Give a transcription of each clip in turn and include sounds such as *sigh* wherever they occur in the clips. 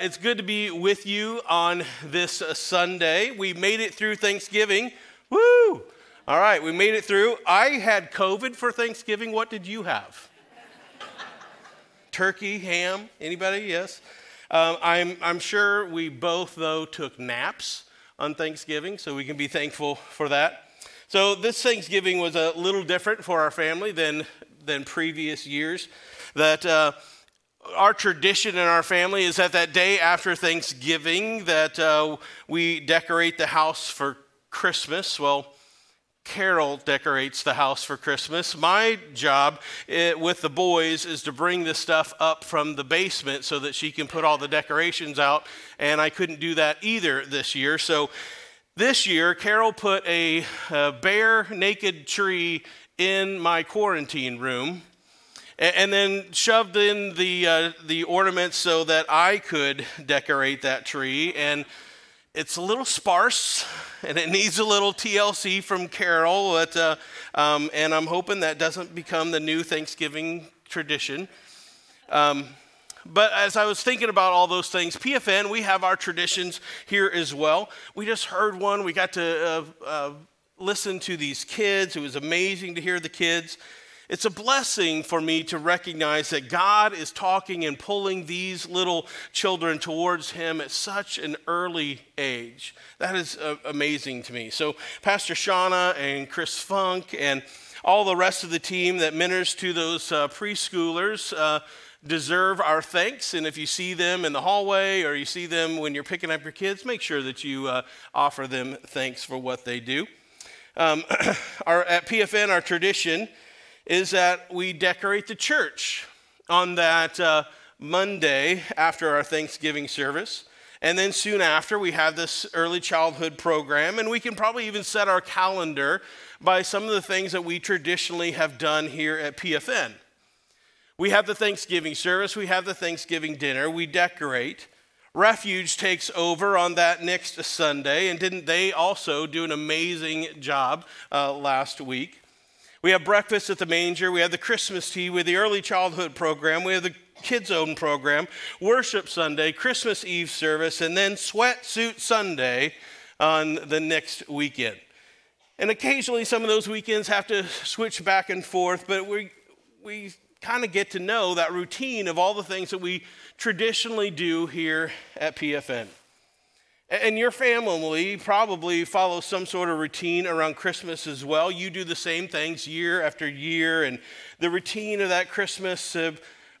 It's good to be with you on this uh, Sunday. We made it through Thanksgiving. Woo! All right, we made it through. I had COVID for Thanksgiving. What did you have? Turkey, ham? Anybody? Yes. Um, I'm, I'm sure we both, though, took naps on Thanksgiving, so we can be thankful for that. So, this Thanksgiving was a little different for our family than, than previous years. That uh, our tradition in our family is that that day after Thanksgiving that uh, we decorate the house for Christmas. Well, Carol decorates the house for Christmas. My job it, eh, with the boys is to bring the stuff up from the basement so that she can put all the decorations out, and I couldn't do that either this year. So this year, Carol put a, a bare, naked tree in my quarantine room and then shoved in the, uh, the ornaments so that I could decorate that tree. And it's a little sparse and it needs a little TLC from Carol. But, uh, um, and I'm hoping that doesn't become the new Thanksgiving tradition. Um, but as I was thinking about all those things, PFN, we have our traditions here as well. We just heard one. We got to uh, uh, listen to these kids. It was amazing to hear the kids. It's a blessing for me to recognize that God is talking and pulling these little children towards Him at such an early age. That is uh, amazing to me. So, Pastor Shauna and Chris Funk and all the rest of the team that ministers to those uh, preschoolers uh, deserve our thanks. And if you see them in the hallway or you see them when you're picking up your kids, make sure that you uh, offer them thanks for what they do. Um, *clears throat* our, at PFN, our tradition is that we decorate the church on that uh, Monday after our Thanksgiving service. And then soon after, we have this early childhood program, and we can probably even set our calendar by some of the things that we traditionally have done here at PFN. We have the Thanksgiving service, we have the Thanksgiving dinner, we decorate. Refuge takes over on that next Sunday, and didn't they also do an amazing job uh, last week? We have breakfast at the manger. We have the Christmas tea. We have the early childhood program. We have the Kids Own program, Worship Sunday, Christmas Eve service, and then Sweatsuit Sunday on the next weekend. And occasionally, some of those weekends have to switch back and forth, but we, we kind of get to know that routine of all the things that we traditionally do here at PFN. And your family probably follows some sort of routine around Christmas as well. You do the same things year after year, and the routine of that Christmas uh,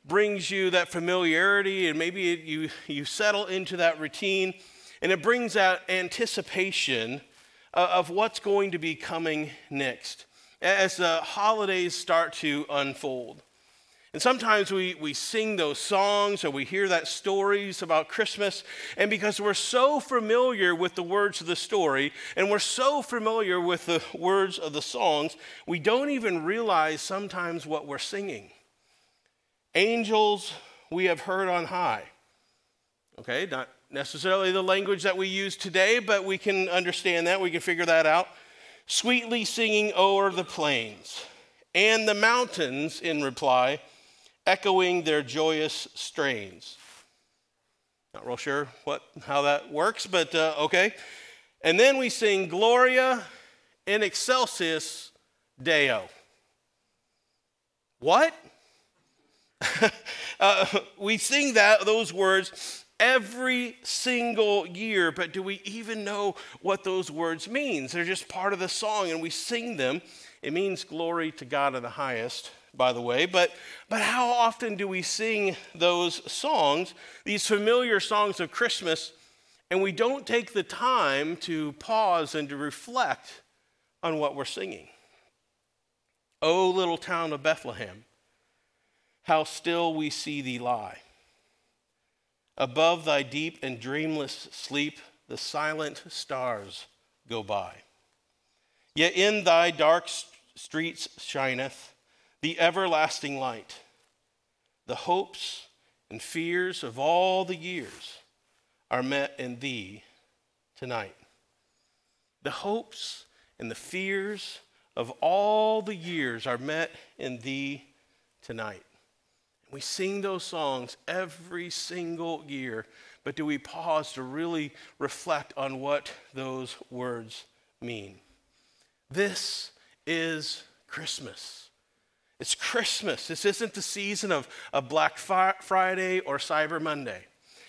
brings you that familiarity, and maybe it, you, you settle into that routine, and it brings out anticipation uh, of what's going to be coming next as the holidays start to unfold. And sometimes we, we sing those songs or we hear that stories about Christmas, and because we're so familiar with the words of the story and we're so familiar with the words of the songs, we don't even realize sometimes what we're singing. Angels we have heard on high. Okay, not necessarily the language that we use today, but we can understand that, we can figure that out. Sweetly singing o'er the plains, and the mountains in reply echoing their joyous strains. Not real sure what, how that works, but uh, okay. And then we sing Gloria in excelsis Deo. What? *laughs* uh, we sing that those words every single year, but do we even know what those words mean? They're just part of the song, and we sing them. It means glory to God in the highest by the way, but, but how often do we sing those songs, these familiar songs of Christmas, and we don't take the time to pause and to reflect on what we're singing? O little town of Bethlehem, how still we see thee lie. Above thy deep and dreamless sleep, the silent stars go by. Yet in thy dark streets shineth the everlasting light. The hopes and fears of all the years are met in thee tonight. The hopes and the fears of all the years are met in thee tonight. We sing those songs every single year but do we pause to really reflect on what those words mean? This is Christmas. It's Christmas. This isn't the season of, of Black Friday or Cyber Monday.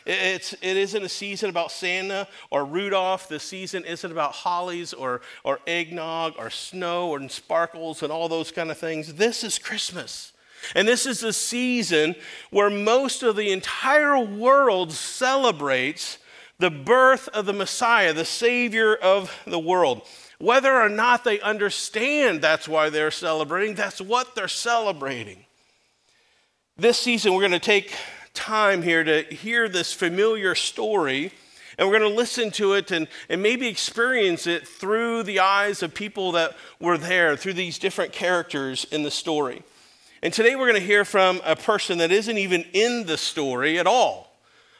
It's, it isn't a season about Santa or Rudolph. The season isn't about hollies or, or eggnog or snow and sparkles and all those kind of things. This is Christmas. And this is the season where most of the entire world celebrates the birth of the Messiah, the Savior of the world. Whether or not they understand that's why they're celebrating, that's what they're celebrating. This season, we're going to take time here to hear this familiar story, and we're going to listen to it and, and maybe experience it through the eyes of people that were there, through these different characters in the story. And today we're going to hear from a person that isn't even in the story at all.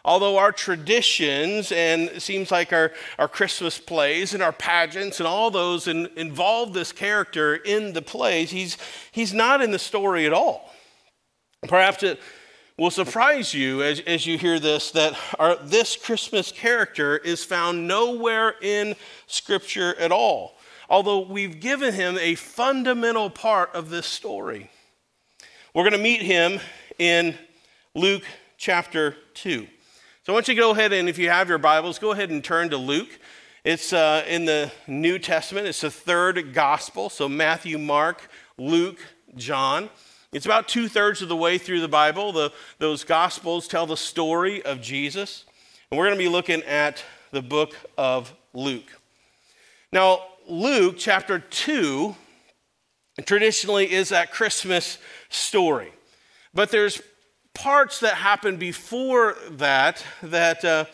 Although our traditions and it seems like our, our Christmas plays and our pageants and all those in, involve this character in the plays, he's, he's not in the story at all. Perhaps it will surprise you as, as you hear this that our, this Christmas character is found nowhere in Scripture at all, although we've given him a fundamental part of this story. We're going to meet him in Luke chapter 2. So I want you to go ahead and, if you have your Bibles, go ahead and turn to Luke. It's uh, in the New Testament, it's the third gospel. So Matthew, Mark, Luke, John. It's about two thirds of the way through the Bible. The, those gospels tell the story of Jesus. And we're going to be looking at the book of Luke. Now, Luke chapter 2 traditionally is that Christmas story. But there's parts that happen before that, that uh,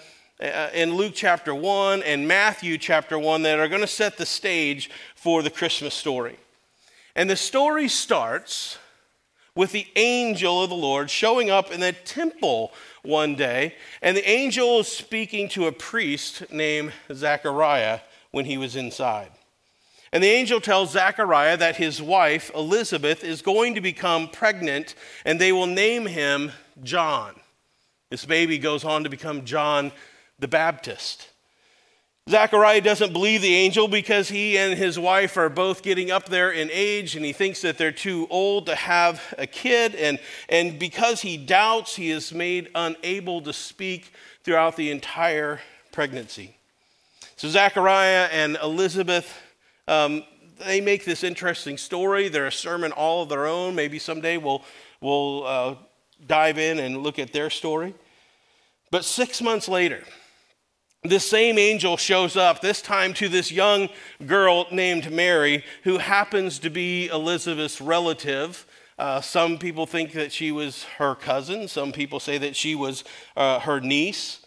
uh, in Luke chapter 1 and Matthew chapter 1, that are going to set the stage for the Christmas story. And the story starts with the angel of the Lord showing up in the temple one day, and the angel is speaking to a priest named Zechariah when he was inside. And the angel tells Zechariah that his wife, Elizabeth, is going to become pregnant and they will name him John. This baby goes on to become John the Baptist. Zechariah doesn't believe the angel because he and his wife are both getting up there in age and he thinks that they're too old to have a kid. And, and because he doubts, he is made unable to speak throughout the entire pregnancy. So Zechariah and Elizabeth um, they make this interesting story. They're a sermon all of their own. Maybe someday we'll, we'll uh, dive in and look at their story. But six months later, this same angel shows up, this time to this young girl named Mary, who happens to be Elizabeth's relative. Uh, some people think that she was her cousin, some people say that she was uh, her niece.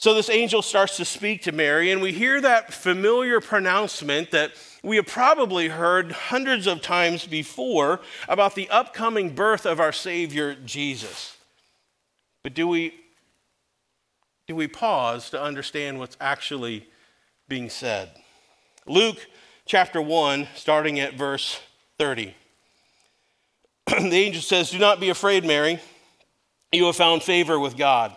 So this angel starts to speak to Mary, and we hear that familiar pronouncement that we have probably heard hundreds of times before about the upcoming birth of our Savior Jesus. But do we, do we pause to understand what's actually being said? Luke chapter 1, starting at verse 30. *clears throat* the angel says, Do not be afraid, Mary. You have found favor with God.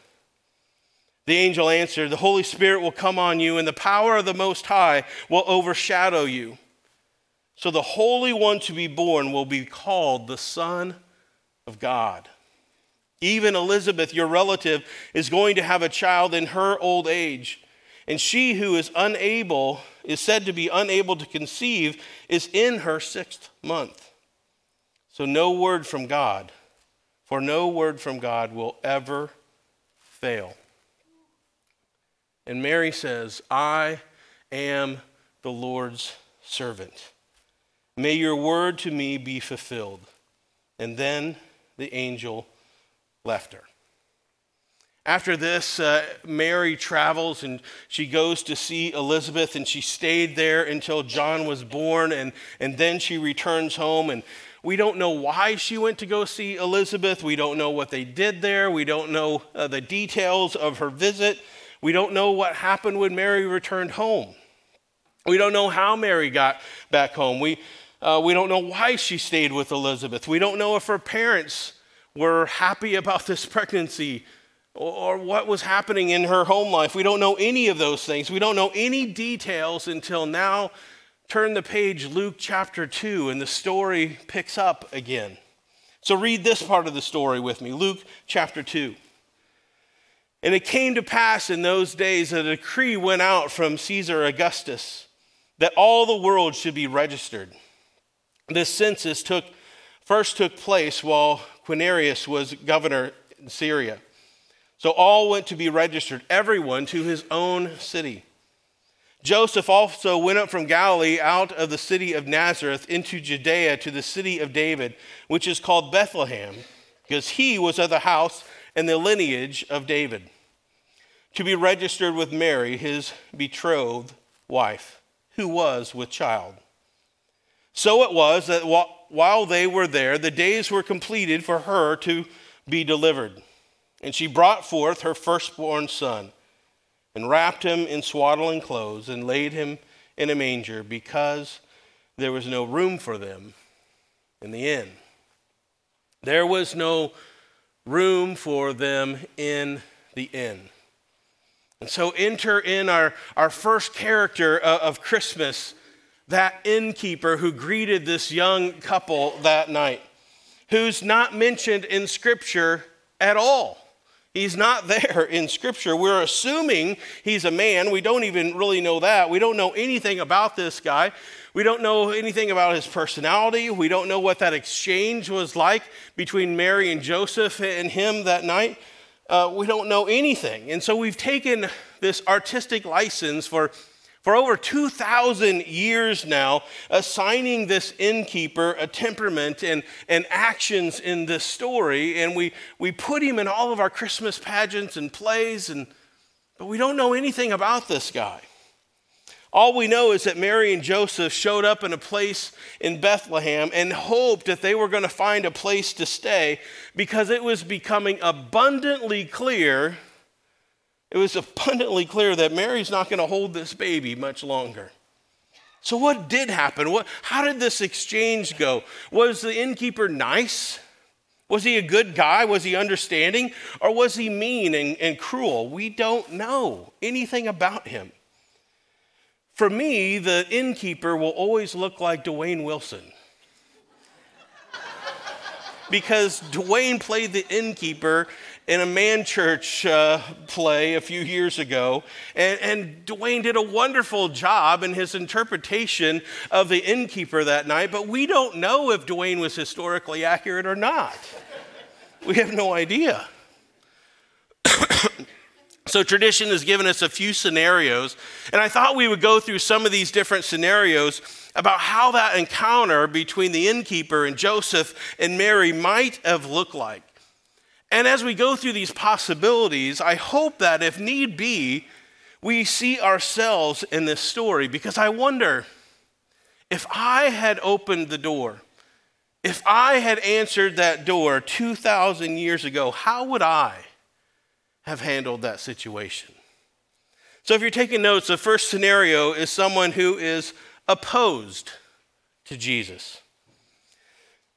The angel answered, The Holy Spirit will come on you, and the power of the Most High will overshadow you. So the Holy One to be born will be called the Son of God. Even Elizabeth, your relative, is going to have a child in her old age. And she who is unable, is said to be unable to conceive, is in her sixth month. So no word from God, for no word from God will ever fail. And Mary says, I am the Lord's servant. May your word to me be fulfilled. And then the angel left her. After this, uh, Mary travels and she goes to see Elizabeth, and she stayed there until John was born, and, and then she returns home. And we don't know why she went to go see Elizabeth. We don't know what they did there. We don't know uh, the details of her visit. We don't know what happened when Mary returned home. We don't know how Mary got back home. We, uh, we don't know why she stayed with Elizabeth. We don't know if her parents were happy *laughs* about this pregnancy or what was happening in her home life. We don't know any of those things. We don't know any details until now. Turn the page, Luke chapter 2, and the story picks up again. So read this part of the story with me Luke chapter 2. And it came to pass in those days that a decree went out from Caesar Augustus that all the world should be registered. This census took, first took place while Quirinius was governor in Syria. So all went to be registered, everyone to his own city. Joseph also went up from Galilee out of the city of Nazareth into Judea to the city of David, which is called Bethlehem, because he was of the house and the lineage of David, to be registered with Mary, his betrothed wife, who was with child. So it was that while they were there, the days were completed for her to be delivered. And she brought forth her firstborn son and wrapped him in swaddling clothes and laid him in a manger because there was no room for them in the inn. There was no room for them in the inn. And so enter in our, our first character uh, of Christmas, that innkeeper who greeted this young couple that night, who's not mentioned in Scripture at all. He's not *laughs* there in Scripture. We're assuming he's a man. We don't even really know that. We don't know anything about this guy. We don't know anything about his personality. We don't know what that exchange was like between Mary and Joseph and him that night. Uh, we don't know anything. And so we've taken this artistic license for for over 2,000 years now, assigning this innkeeper a temperament and, and actions in this story. And we, we put him in all of our Christmas pageants and plays, and, but we don't know anything about this guy. All we know is that Mary and Joseph showed up in a place in Bethlehem and hoped that they were going to find a place to stay because it was becoming abundantly clear it was abundantly clear that Mary's not going to hold this baby much longer. So, what did happen? What, how did this exchange go? Was the innkeeper nice? Was he a good guy? Was he understanding? Or was he mean and, and cruel? We don't know anything about him. For me, the innkeeper will always look like Dwayne Wilson. *laughs* because Dwayne played the innkeeper in a man church uh, play a few years ago, and, and Dwayne did a wonderful job in his interpretation of the innkeeper that night, but we don't know if Dwayne was historically accurate or not. We have no idea. *coughs* So, tradition has given us a few scenarios, and I thought we would go through some of these different scenarios about how that encounter between the innkeeper and Joseph and Mary might have looked like. And as we go through these possibilities, I hope that if need be, we see ourselves in this story because I wonder if I had opened the door, if I had answered that door 2,000 years ago, how would I have handled that situation? So, if you're taking notes, the first scenario is someone who is opposed to Jesus.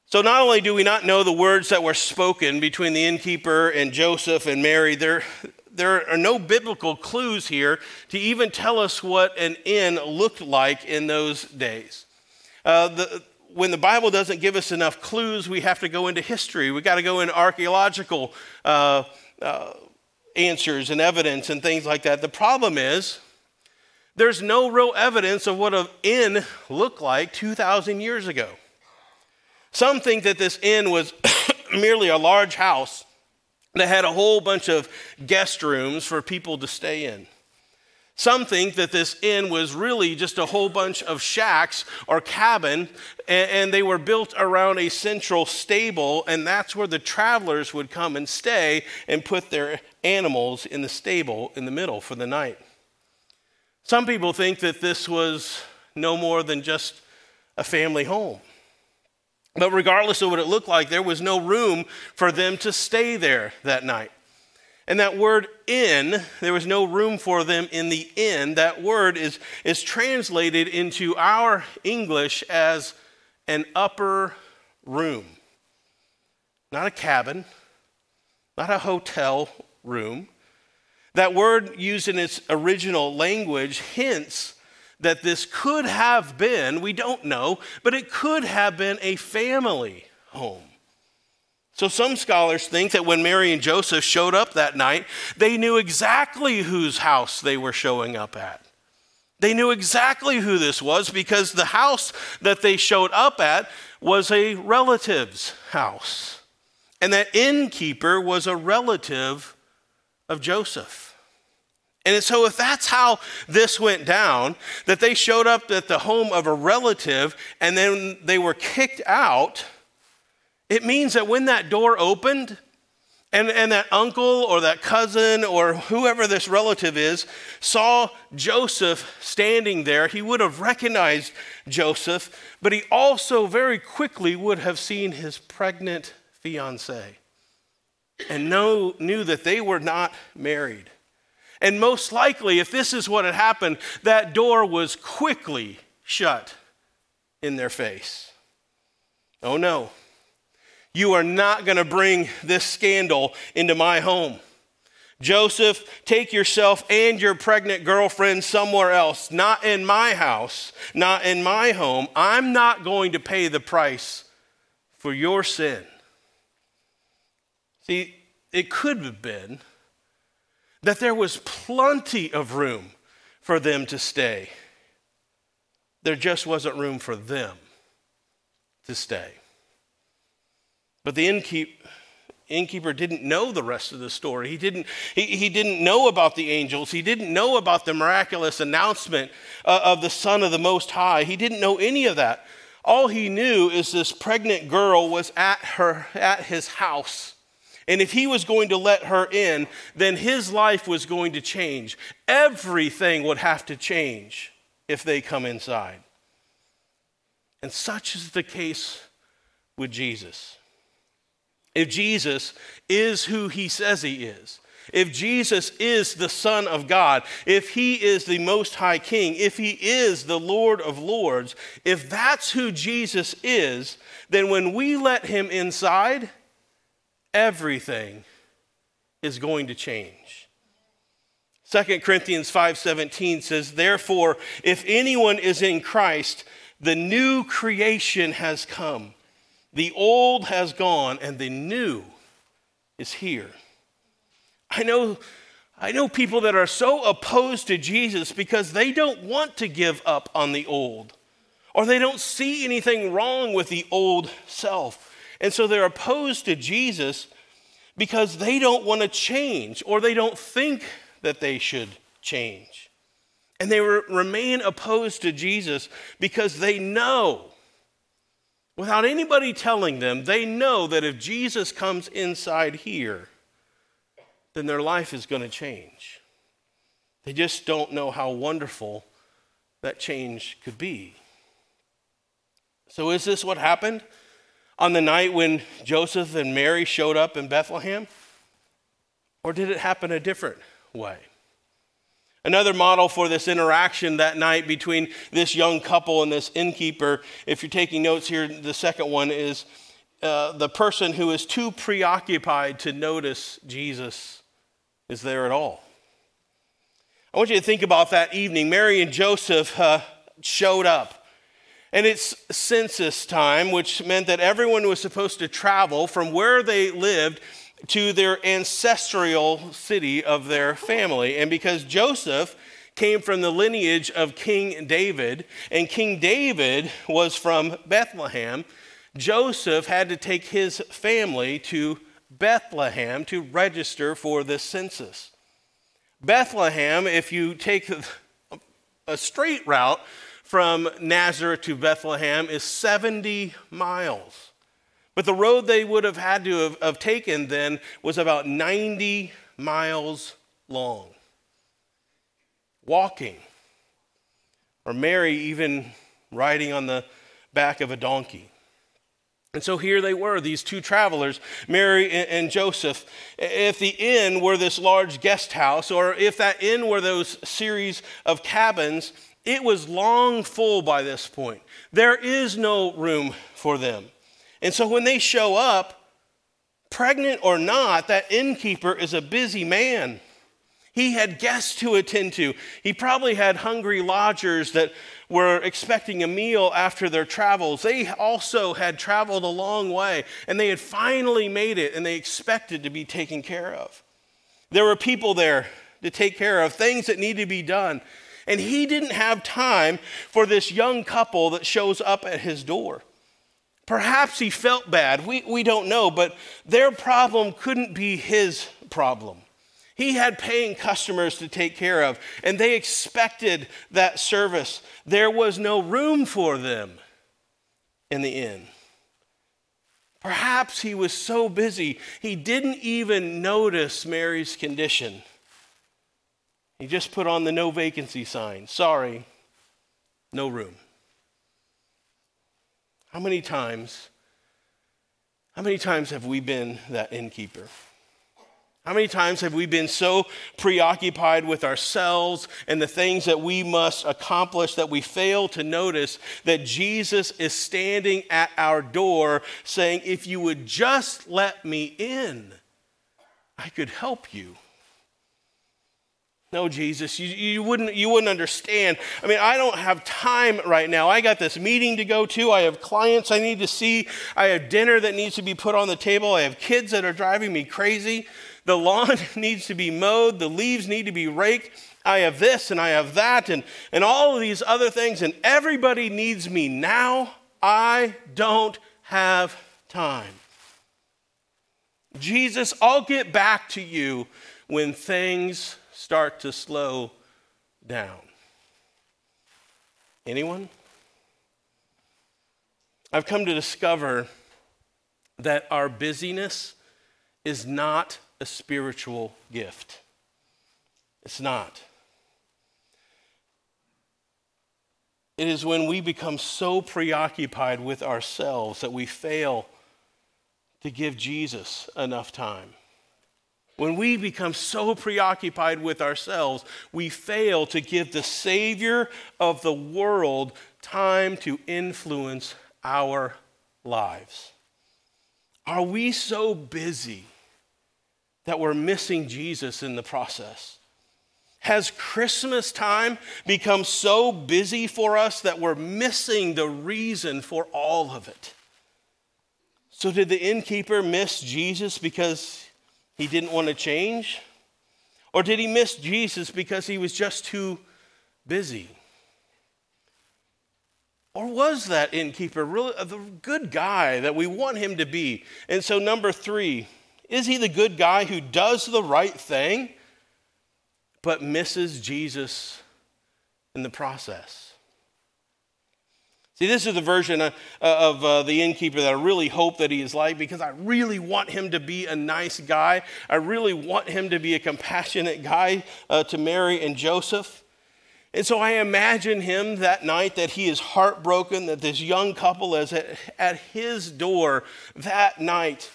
So, not only do we not know the words that were spoken between the innkeeper and Joseph and Mary, there, there are no biblical clues here to even tell us what an inn looked like in those days. Uh, the, when the Bible doesn't give us enough clues, we have to go into history. We got to go into archaeological uh, uh, answers and evidence and things like that. The problem is, there's no real evidence of what an inn looked like 2,000 years ago. Some think that this inn was *coughs* merely a large house that had a whole bunch of guest rooms for people to stay in. Some think that this inn was really just a whole bunch of shacks or cabin, and, they were built around a central stable, and that's where the travelers would come and stay and put their animals in the stable in the middle for the night. Some people think that this was no more than just a family home. But regardless of what it looked like, there was no room for them to stay there that night. And that word inn, there was no room for them in the inn. That word is, is translated into our English as an upper room. Not a cabin, not a hotel room. That word used in its original language hints that this could have been, we don't know, but it could have been a family home. So some scholars think that when Mary and Joseph showed up that night, they knew exactly whose house they were showing up at. They knew exactly who this was because the house that they showed up at was a relative's house. And that innkeeper was a relative of Joseph. And so, if that's how this went down, that they showed up at the home of a relative and then they were kicked out, it means that when that door opened, and, and that uncle or that cousin or whoever this relative is saw Joseph standing there, he would have recognized Joseph, but he also very quickly would have seen his pregnant fiancee and know, knew that they were not married. And most likely, if this is what had happened, that door was quickly shut in their face. Oh no, you are not going to bring this scandal into my home. Joseph, take yourself and your pregnant girlfriend somewhere else, not in my house, not in my home. I'm not going to pay the price for your sin. See, it could have been that there was plenty of room for them to stay. There just wasn't room for them to stay. But the innkeep, innkeeper didn't know the rest of the story. He didn't, he, he didn't know about the angels. He didn't know about the miraculous announcement uh, of the Son of the Most High. He didn't know any of that. All he knew is this pregnant girl was at, her, at his house and if he was going to let her in, then his life was going to change. Everything would have to change if they come inside. And such is the case with Jesus. If Jesus is who he says he is, if Jesus is the Son of God, if he is the Most High King, if he is the Lord of Lords, if that's who Jesus is, then when we let him inside, everything is going to change. 2 Corinthians 5:17 says, "Therefore, if anyone is in Christ, the new creation has come. The old has gone and the new is here." I know I know people that are so opposed to Jesus because they don't want to give up on the old or they don't see anything wrong with the old self. And so they're opposed to Jesus because they don't want to change or they don't think that they should change. And they re- remain opposed to Jesus because they know, without anybody telling them, they know that if Jesus comes inside here, then their life is going to change. They just don't know how wonderful that change could be. So, is this what happened? On the night when Joseph and Mary showed up in Bethlehem? Or did it happen a different way? Another model for this interaction that night between this young couple and this innkeeper, if you're taking notes here, the second one is uh, the person who is too preoccupied to notice Jesus is there at all. I want you to think about that evening. Mary and Joseph uh, showed up. And it's census time, which meant that everyone was supposed to travel from where they lived to their ancestral city of their family. And because Joseph came from the lineage of King David, and King David was from Bethlehem, Joseph had to take his family to Bethlehem to register for the census. Bethlehem, if you take a straight route from Nazareth to Bethlehem, is 70 miles. But the road they would have had to have, have taken then was about 90 miles long. Walking, or Mary even riding on the back of a donkey. And so here they were, these two travelers, Mary and Joseph. If the inn were this large guest house, or if that inn were those series of cabins, it was long full by this point. There is no room for them. And so when they show up, pregnant or not, that innkeeper is a busy man. He had guests to attend to. He probably had hungry lodgers that were expecting a meal after their travels. They also had traveled a long way and they had finally made it and they expected to be taken care of. There were people there to take care of, things that need to be done. And he didn't have time for this young couple that shows up at his door. Perhaps he felt bad. We, we don't know, but their problem couldn't be his problem. He had paying customers to take care of, and they expected that service. There was no room for them in the inn. Perhaps he was so busy, he didn't even notice Mary's condition. He just put on the no vacancy sign. Sorry, no room. How many times, how many times have we been that innkeeper? How many times have we been so preoccupied with ourselves and the things that we must accomplish that we fail to notice that Jesus is standing at our door saying, If you would just let me in, I could help you. No, Jesus, you, you, wouldn't, you wouldn't understand. I mean, I don't have time right now. I got this meeting to go to. I have clients I need to see. I have dinner that needs to be put on the table. I have kids that are driving me crazy. The lawn *laughs* needs to be mowed, the leaves need to be raked. I have this and I have that and, and all of these other things, and everybody needs me now. I don't have time. Jesus, I'll get back to you when things start to slow down. Anyone? I've come to discover that our busyness is not a spiritual gift. It's not. It is when we become so preoccupied with ourselves that we fail to give Jesus enough time. When we become so preoccupied with ourselves, we fail to give the Savior of the world time to influence our lives. Are we so busy that we're missing Jesus in the process? Has Christmas time become so busy for us that we're missing the reason for all of it? So, did the innkeeper miss Jesus because he didn't want to change? Or did he miss Jesus because he was just too busy? Or was that innkeeper really the good guy that we want him to be? And so, number three, is he the good guy who does the right thing but misses Jesus in the process? See, this is the version of, of uh, the innkeeper that I really hope that he is like because I really want him to be a nice guy. I really want him to be a compassionate guy uh, to Mary and Joseph. And so I imagine him that night that he is heartbroken that this young couple is at, at his door that night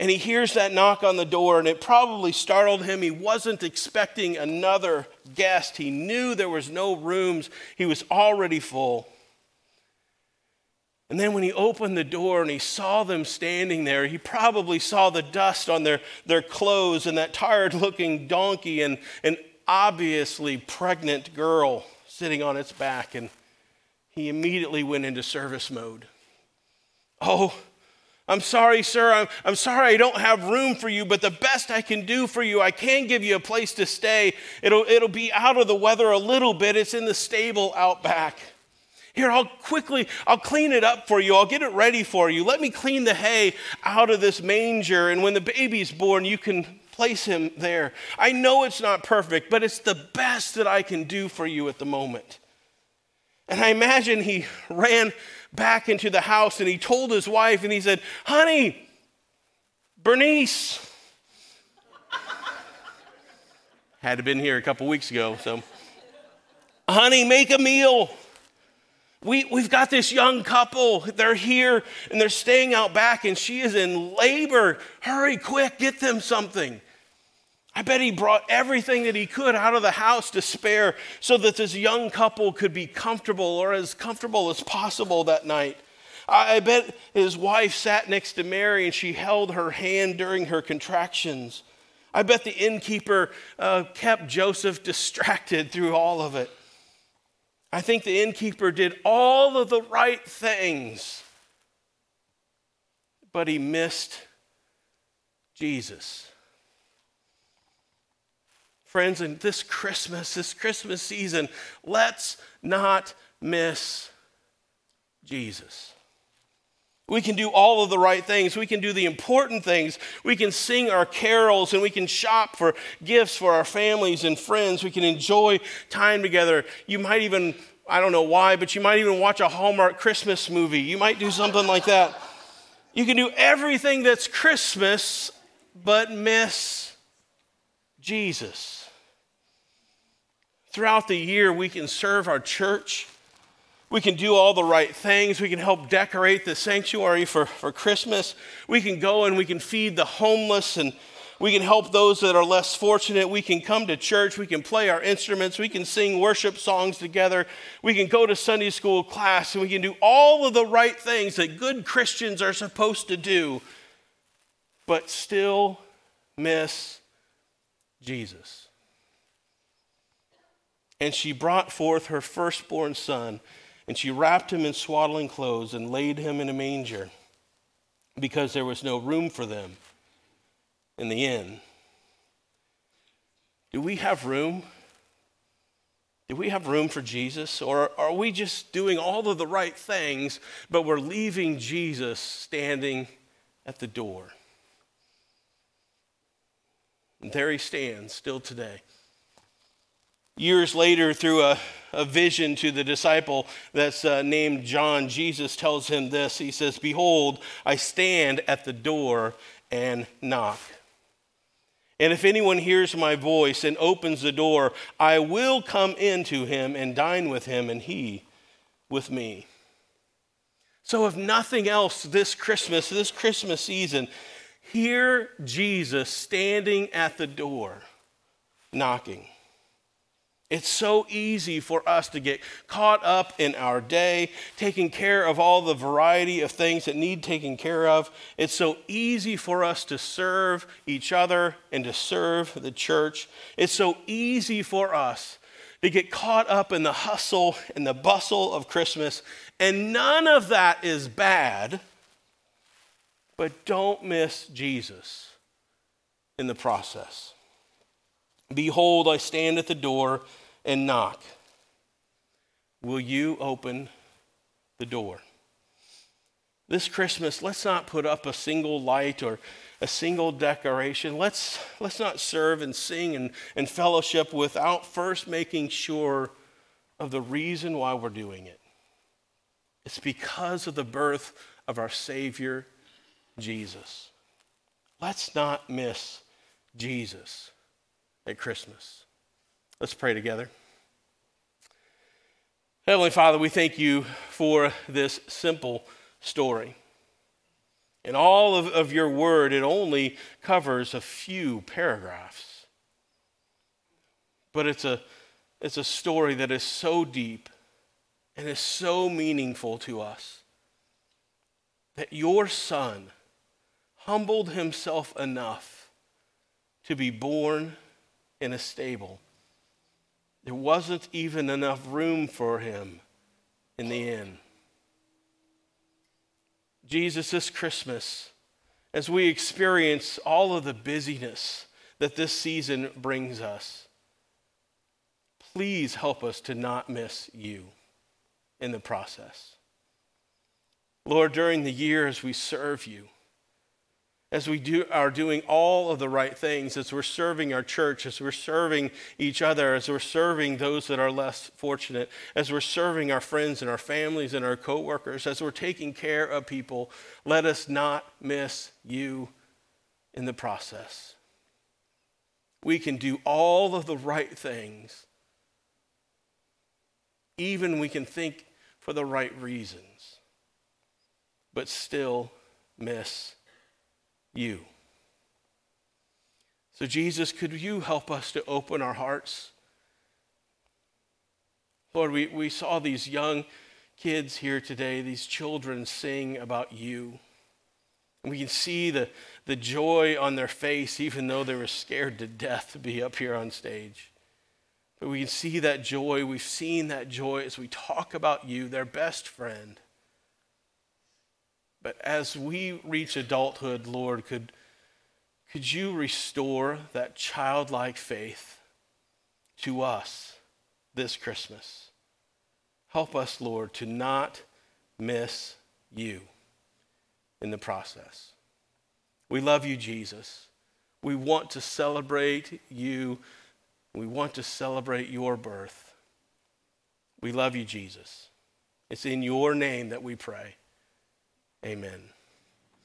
and he hears that knock on the door, and it probably startled him. He wasn't expecting another guest. He knew there was no rooms, he was already full. And then when he opened the door and he saw them standing there, he probably saw the dust on their, their clothes and that tired looking donkey and an obviously pregnant girl sitting on its back. And he immediately went into service mode. Oh, I'm sorry, sir. I'm, I'm sorry I don't have room for you, but the best I can do for you, I can give you a place to stay. It'll, it'll be out of the weather a little bit. It's in the stable out back. Here, I'll quickly, I'll clean it up for you. I'll get it ready for you. Let me clean the hay out of this manger. And when the baby's born, you can place him there. I know it's not perfect, but it's the best that I can do for you at the moment. And I imagine he ran back into the house and he told his wife and he said, Honey, Bernice, *laughs* had been here a couple weeks ago, so. Honey, make a meal. We, we've got this young couple. They're here and they're staying out back, and she is in labor. Hurry, quick, get them something. I bet he brought everything that he could out of the house to spare so that this young couple could be comfortable or as comfortable as possible that night. I bet his wife sat next to Mary and she held her hand during her contractions. I bet the innkeeper uh, kept Joseph *laughs* distracted through all of it. I think the innkeeper did all of the right things, but he missed Jesus. Friends, in this Christmas, this Christmas season, let's not miss Jesus. We can do all of the right things. We can do the important things. We can sing our carols and we can shop for gifts for our families and friends. We can enjoy time together. You might even, I don't know why, but you might even watch a Hallmark Christmas movie. You might do something like that. You can do everything that's Christmas, but miss Jesus. Throughout the year, we can serve our church we can do all the right things. We can help decorate the sanctuary for, for Christmas. We can go and we can feed the homeless and we can help those that are less fortunate. We can come to church. We can play our instruments. We can sing worship songs together. We can go to Sunday school class and we can do all of the right things that good Christians are supposed to do, but still miss Jesus. And she brought forth her firstborn son and she wrapped him in swaddling clothes and laid him in a manger because there was no room for them in the inn. Do we have room? Do we have room for Jesus? Or are we just doing all of the right things, but we're leaving Jesus standing at the door? And there he stands still today. Years later, through a, a vision to the disciple that's uh, named John, Jesus tells him this He says, Behold, I stand at the door and knock. And if anyone hears my voice and opens the door, I will come into him and dine with him, and he with me. So, if nothing else this Christmas, this Christmas season, hear Jesus standing at the door, knocking. It's so easy for us to get caught up in our day, taking care of all the variety of things that need taken care of. It's so easy for us to serve each other and to serve the church. It's so easy for us to get caught up in the hustle and the bustle of Christmas. And none of that is bad, but don't miss Jesus in the process. Behold, I stand at the door and knock. Will you open the door? This Christmas, let's not put up a single light or a single decoration. Let's, let's not serve and sing and, and fellowship without first making sure of the reason why we're doing it. It's because of the birth of our Savior, Jesus. Let's not miss Jesus at Christmas. Let's pray together. Heavenly Father, we thank you for this simple story. In all of, of your word, it only covers a few paragraphs. But it's a, it's a story that is so deep and is so meaningful to us that your son humbled himself enough to be born in a stable. There wasn't even enough room for him in the inn. Jesus, this Christmas, as we experience all of the busyness that this season brings us, please help us to not miss you in the process. Lord, during the year as we serve you, as we do, are doing all of the right things, as we're serving our church, as we're serving each other, as we're serving those that are less fortunate, as we're serving our friends and our families and our coworkers, as we're taking care of people, let us not miss you in the process. We can do all of the right things, even we can think for the right reasons, but still miss you. So, Jesus, could you help us to open our hearts? Lord, we, we saw these young kids here today, these children sing about you. And we can see the, the joy on their face, even though they were scared to death to be up here on stage. But we can see that joy. We've seen that joy as we talk about you, their best friend. But as we reach adulthood, Lord, could, could you restore that childlike faith to us this Christmas? Help us, Lord, to not miss you in the process. We love you, Jesus. We want to celebrate you. We want to celebrate your birth. We love you, Jesus. It's in your name that we pray. Amen.